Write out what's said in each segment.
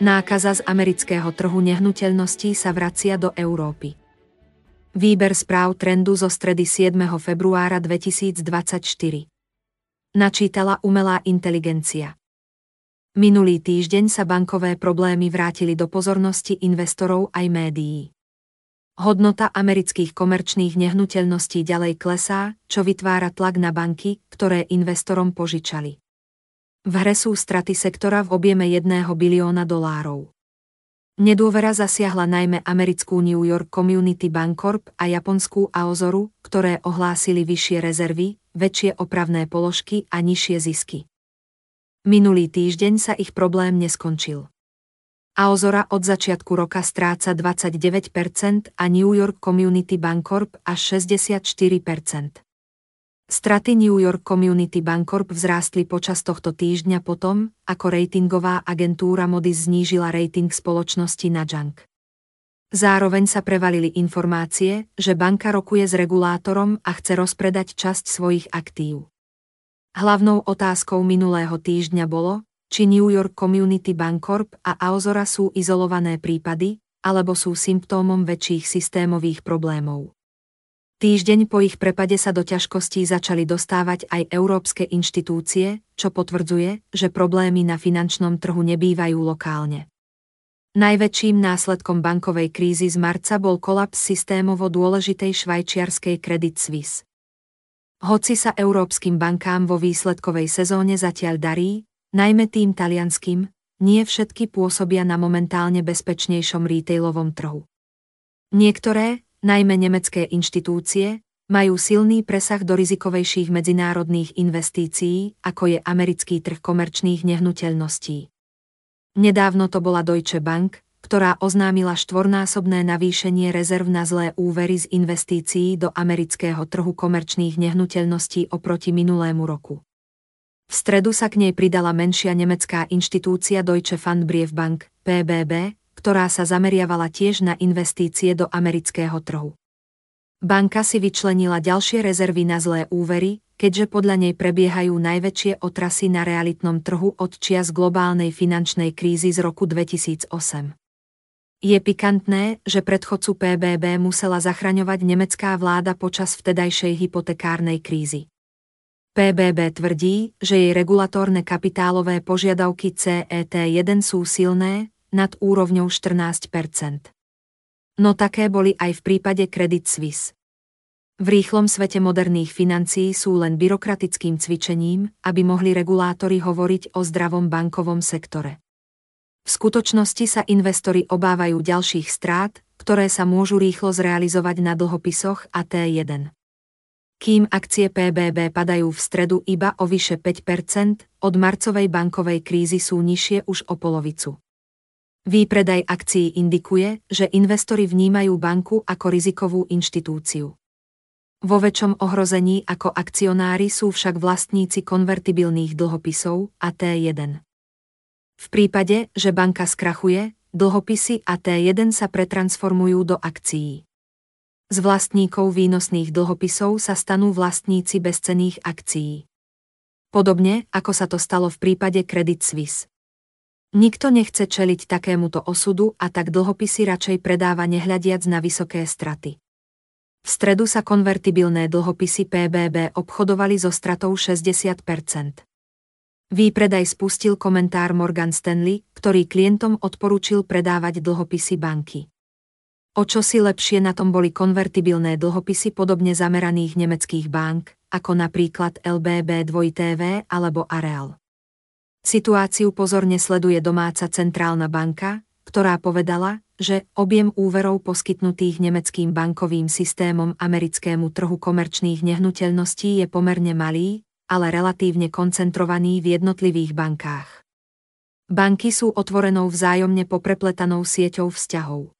Nákaza z amerického trhu nehnuteľností sa vracia do Európy. Výber správ trendu zo stredy 7. februára 2024. Načítala umelá inteligencia. Minulý týždeň sa bankové problémy vrátili do pozornosti investorov aj médií. Hodnota amerických komerčných nehnuteľností ďalej klesá, čo vytvára tlak na banky, ktoré investorom požičali. V hre sú straty sektora v objeme 1 bilióna dolárov. Nedôvera zasiahla najmä americkú New York Community Bancorp a japonskú Aozoru, ktoré ohlásili vyššie rezervy, väčšie opravné položky a nižšie zisky. Minulý týždeň sa ich problém neskončil. Aozora od začiatku roka stráca 29% a New York Community Bancorp až 64%. Straty New York Community Bancorp vzrástli počas tohto týždňa potom, ako ratingová agentúra Moody's znížila rating spoločnosti na Junk. Zároveň sa prevalili informácie, že banka rokuje s regulátorom a chce rozpredať časť svojich aktív. Hlavnou otázkou minulého týždňa bolo, či New York Community Bancorp a Aozora sú izolované prípady, alebo sú symptómom väčších systémových problémov. Týždeň po ich prepade sa do ťažkostí začali dostávať aj európske inštitúcie, čo potvrdzuje, že problémy na finančnom trhu nebývajú lokálne. Najväčším následkom bankovej krízy z marca bol kolaps systémovo dôležitej švajčiarskej Credit Suisse. Hoci sa európskym bankám vo výsledkovej sezóne zatiaľ darí, najmä tým talianským, nie všetky pôsobia na momentálne bezpečnejšom retailovom trhu. Niektoré, najmä nemecké inštitúcie, majú silný presah do rizikovejších medzinárodných investícií, ako je americký trh komerčných nehnuteľností. Nedávno to bola Deutsche Bank, ktorá oznámila štvornásobné navýšenie rezerv na zlé úvery z investícií do amerického trhu komerčných nehnuteľností oproti minulému roku. V stredu sa k nej pridala menšia nemecká inštitúcia Deutsche Pfandbriefbank, PBB, ktorá sa zameriavala tiež na investície do amerického trhu. Banka si vyčlenila ďalšie rezervy na zlé úvery, keďže podľa nej prebiehajú najväčšie otrasy na realitnom trhu od čias globálnej finančnej krízy z roku 2008. Je pikantné, že predchodcu PBB musela zachraňovať nemecká vláda počas vtedajšej hypotekárnej krízy. PBB tvrdí, že jej regulatórne kapitálové požiadavky CET1 sú silné, nad úrovňou 14% No také boli aj v prípade Credit Suisse. V rýchlom svete moderných financií sú len byrokratickým cvičením, aby mohli regulátori hovoriť o zdravom bankovom sektore. V skutočnosti sa investori obávajú ďalších strát, ktoré sa môžu rýchlo zrealizovať na dlhopisoch a T1. Kým akcie PBB padajú v stredu iba o vyše 5% od marcovej bankovej krízy sú nižšie už o polovicu. Výpredaj akcií indikuje, že investori vnímajú banku ako rizikovú inštitúciu. Vo väčšom ohrození ako akcionári sú však vlastníci konvertibilných dlhopisov a T1. V prípade, že banka skrachuje, dlhopisy a T1 sa pretransformujú do akcií. Z vlastníkov výnosných dlhopisov sa stanú vlastníci bezcených akcií. Podobne, ako sa to stalo v prípade Credit Suisse. Nikto nechce čeliť takémuto osudu a tak dlhopisy radšej predáva nehľadiac na vysoké straty. V stredu sa konvertibilné dlhopisy PBB obchodovali so stratou 60% Výpredaj spustil komentár Morgan Stanley, ktorý klientom odporúčil predávať dlhopisy banky. O čo si lepšie na tom boli konvertibilné dlhopisy podobne zameraných nemeckých bank, ako napríklad LBB 2TV alebo Areal. Situáciu pozorne sleduje domáca centrálna banka, ktorá povedala, že objem úverov poskytnutých nemeckým bankovým systémom americkému trhu komerčných nehnuteľností je pomerne malý, ale relatívne koncentrovaný v jednotlivých bankách. Banky sú otvorenou vzájomne poprepletanou sieťou vzťahov.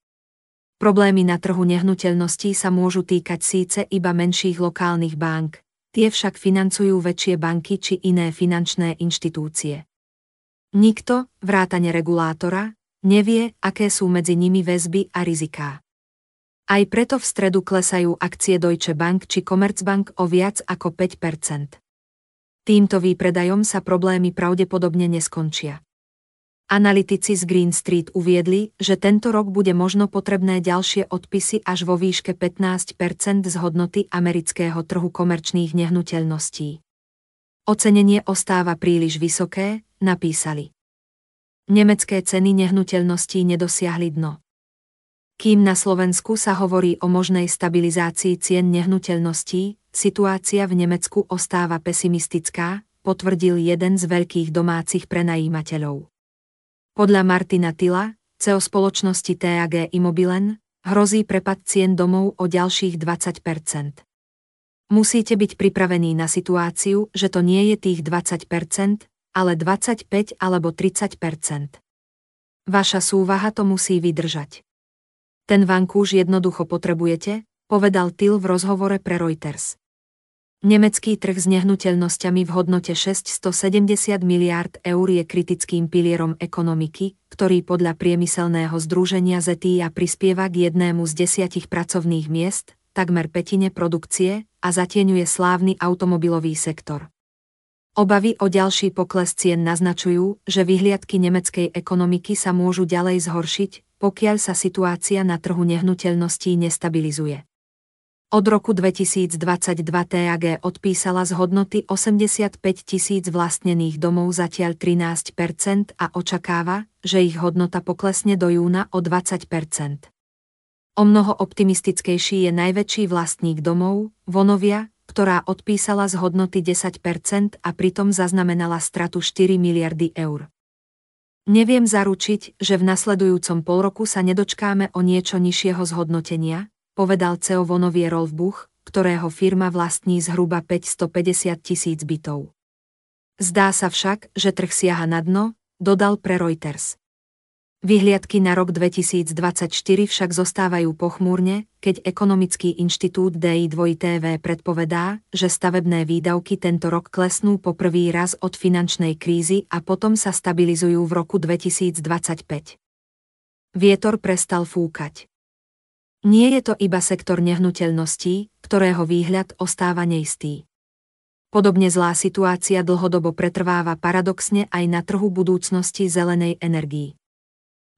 Problémy na trhu nehnuteľností sa môžu týkať síce iba menších lokálnych bank, tie však financujú väčšie banky či iné finančné inštitúcie. Nikto, vrátane regulátora, nevie, aké sú medzi nimi väzby a riziká. Aj preto v stredu klesajú akcie Deutsche Bank či Commerzbank o viac ako 5% Týmto výpredajom sa problémy pravdepodobne neskončia. Analytici z Green Street uviedli, že tento rok bude možno potrebné ďalšie odpisy až vo výške 15% z hodnoty amerického trhu komerčných nehnuteľností. Ocenenie ostáva príliš vysoké, napísali. Nemecké ceny nehnuteľností nedosiahli dno. Kým na Slovensku sa hovorí o možnej stabilizácii cien nehnuteľností, situácia v Nemecku ostáva pesimistická, potvrdil jeden z veľkých domácich prenajímateľov. Podľa Martina Tila, CEO spoločnosti TAG Immobilen, hrozí prepad cien domov o ďalších 20% Musíte byť pripravení na situáciu, že to nie je tých 20% ale 25 alebo 30% Vaša súvaha to musí vydržať. Ten vankúš jednoducho potrebujete, povedal Till v rozhovore pre Reuters. Nemecký trh s nehnuteľnosťami v hodnote 670 miliárd eur je kritickým pilierom ekonomiky, ktorý podľa priemyselného združenia ZTIA prispieva k jednému z desiatich pracovných miest, takmer petine produkcie, a zatieňuje slávny automobilový sektor. Obavy o ďalší pokles cien naznačujú, že vyhliadky nemeckej ekonomiky sa môžu ďalej zhoršiť, pokiaľ sa situácia na trhu nehnuteľností nestabilizuje. Od roku 2022 TAG odpísala z hodnoty 85 tisíc vlastnených domov zatiaľ 13% a očakáva, že ich hodnota poklesne do júna o 20% O mnoho optimistickejší je najväčší vlastník domov, Vonovia, ktorá odpísala z hodnoty 10% a pritom zaznamenala stratu 4 miliardy eur. Neviem zaručiť, že v nasledujúcom polroku sa nedočkáme o niečo nižšieho zhodnotenia, povedal CEO Vonovie Rolf ktorého firma vlastní zhruba 550 tisíc bytov. Zdá sa však, že trh siaha na dno, dodal pre Reuters. Vyhliadky na rok 2024 však zostávajú pochmúrne, keď Ekonomický inštitút DI2TV predpovedá, že stavebné výdavky tento rok klesnú po prvý raz od finančnej krízy a potom sa stabilizujú v roku 2025. Vietor prestal fúkať. Nie je to iba sektor nehnuteľností, ktorého výhľad ostáva neistý. Podobne zlá situácia dlhodobo pretrváva paradoxne aj na trhu budúcnosti zelenej energii.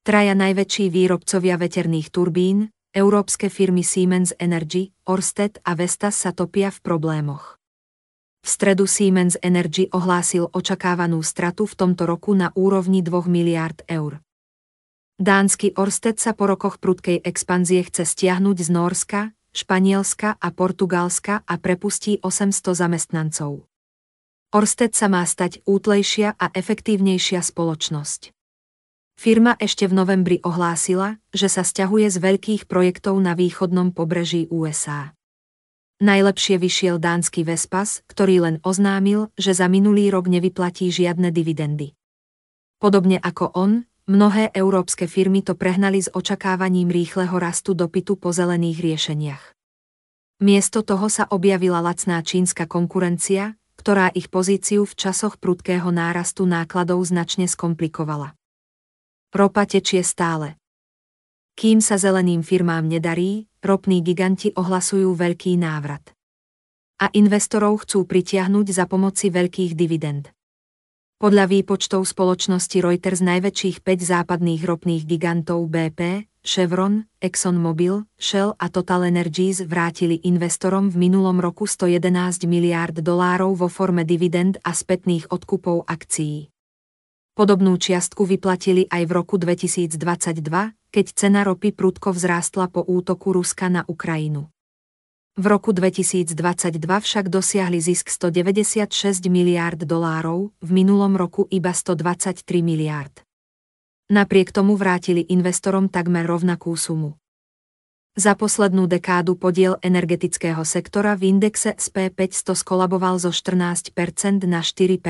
Traja najväčší výrobcovia veterných turbín, európske firmy Siemens Energy, Orsted a Vestas sa topia v problémoch. V stredu Siemens Energy ohlásil očakávanú stratu v tomto roku na úrovni 2 miliárd eur. Dánsky Orsted sa po rokoch prudkej expanzie chce stiahnuť z Norska, Španielska a Portugalska a prepustí 800 zamestnancov. Orsted sa má stať útlejšia a efektívnejšia spoločnosť. Firma ešte v novembri ohlásila, že sa stiahuje z veľkých projektov na východnom pobreží USA. Najlepšie vyšiel dánsky Vespas, ktorý len oznámil, že za minulý rok nevyplatí žiadne dividendy. Podobne ako on, Mnohé európske firmy to prehnali s očakávaním rýchleho rastu dopytu po zelených riešeniach. Miesto toho sa objavila lacná čínska konkurencia, ktorá ich pozíciu v časoch prudkého nárastu nákladov značne skomplikovala. Ropa tečie stále. Kým sa zeleným firmám nedarí, ropní giganti ohlasujú veľký návrat. A investorov chcú pritiahnuť za pomoci veľkých dividend. Podľa výpočtov spoločnosti Reuters najväčších 5 západných ropných gigantov BP, Chevron, ExxonMobil, Shell a Total Energies vrátili investorom v minulom roku 111 miliárd dolárov vo forme dividend a spätných odkupov akcií. Podobnú čiastku vyplatili aj v roku 2022, keď cena ropy prudko vzrástla po útoku Ruska na Ukrajinu. V roku 2022 však dosiahli zisk 196 miliárd dolárov, v minulom roku iba 123 miliárd. Napriek tomu vrátili investorom takmer rovnakú sumu. Za poslednú dekádu podiel energetického sektora v indexe SP500 skolaboval zo 14% na 4%.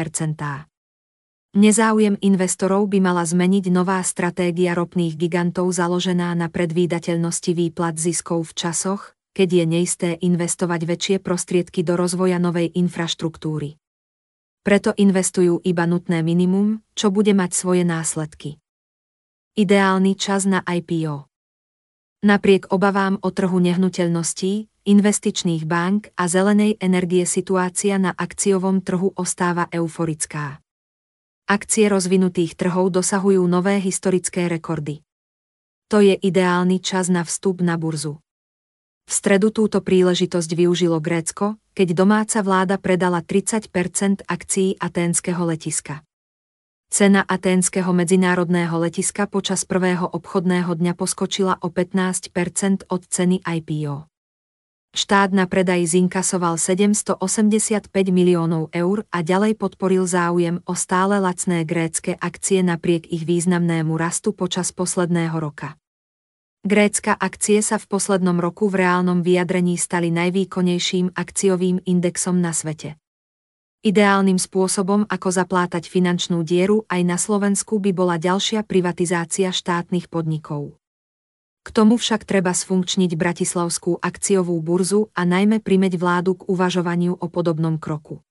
Nezáujem investorov by mala zmeniť nová stratégia ropných gigantov založená na predvídateľnosti výplat ziskov v časoch, keď je neisté investovať väčšie prostriedky do rozvoja novej infraštruktúry. Preto investujú iba nutné minimum, čo bude mať svoje následky. Ideálny čas na IPO Napriek obavám o trhu nehnuteľností, investičných bank a zelenej energie situácia na akciovom trhu ostáva euforická. Akcie rozvinutých trhov dosahujú nové historické rekordy. To je ideálny čas na vstup na burzu. V stredu túto príležitosť využilo Grécko, keď domáca vláda predala 30% akcií aténskeho letiska. Cena aténskeho medzinárodného letiska počas prvého obchodného dňa poskočila o 15% od ceny IPO. Štát na predaj zinkasoval 785 miliónov eur a ďalej podporil záujem o stále lacné grécke akcie napriek ich významnému rastu počas posledného roka. Grécka akcie sa v poslednom roku v reálnom vyjadrení stali najvýkonnejším akciovým indexom na svete. Ideálnym spôsobom, ako zaplátať finančnú dieru aj na Slovensku by bola ďalšia privatizácia štátnych podnikov. K tomu však treba sfunkčniť Bratislavskú akciovú burzu a najmä primeť vládu k uvažovaniu o podobnom kroku.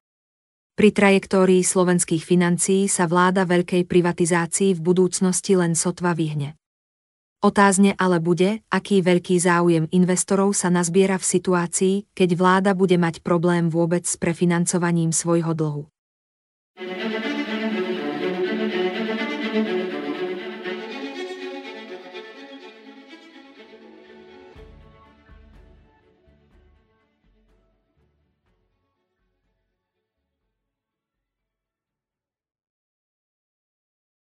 Pri trajektórii slovenských financií sa vláda veľkej privatizácii v budúcnosti len sotva vyhne. Otázne ale bude, aký veľký záujem investorov sa nazbiera v situácii, keď vláda bude mať problém vôbec s prefinancovaním svojho dlhu.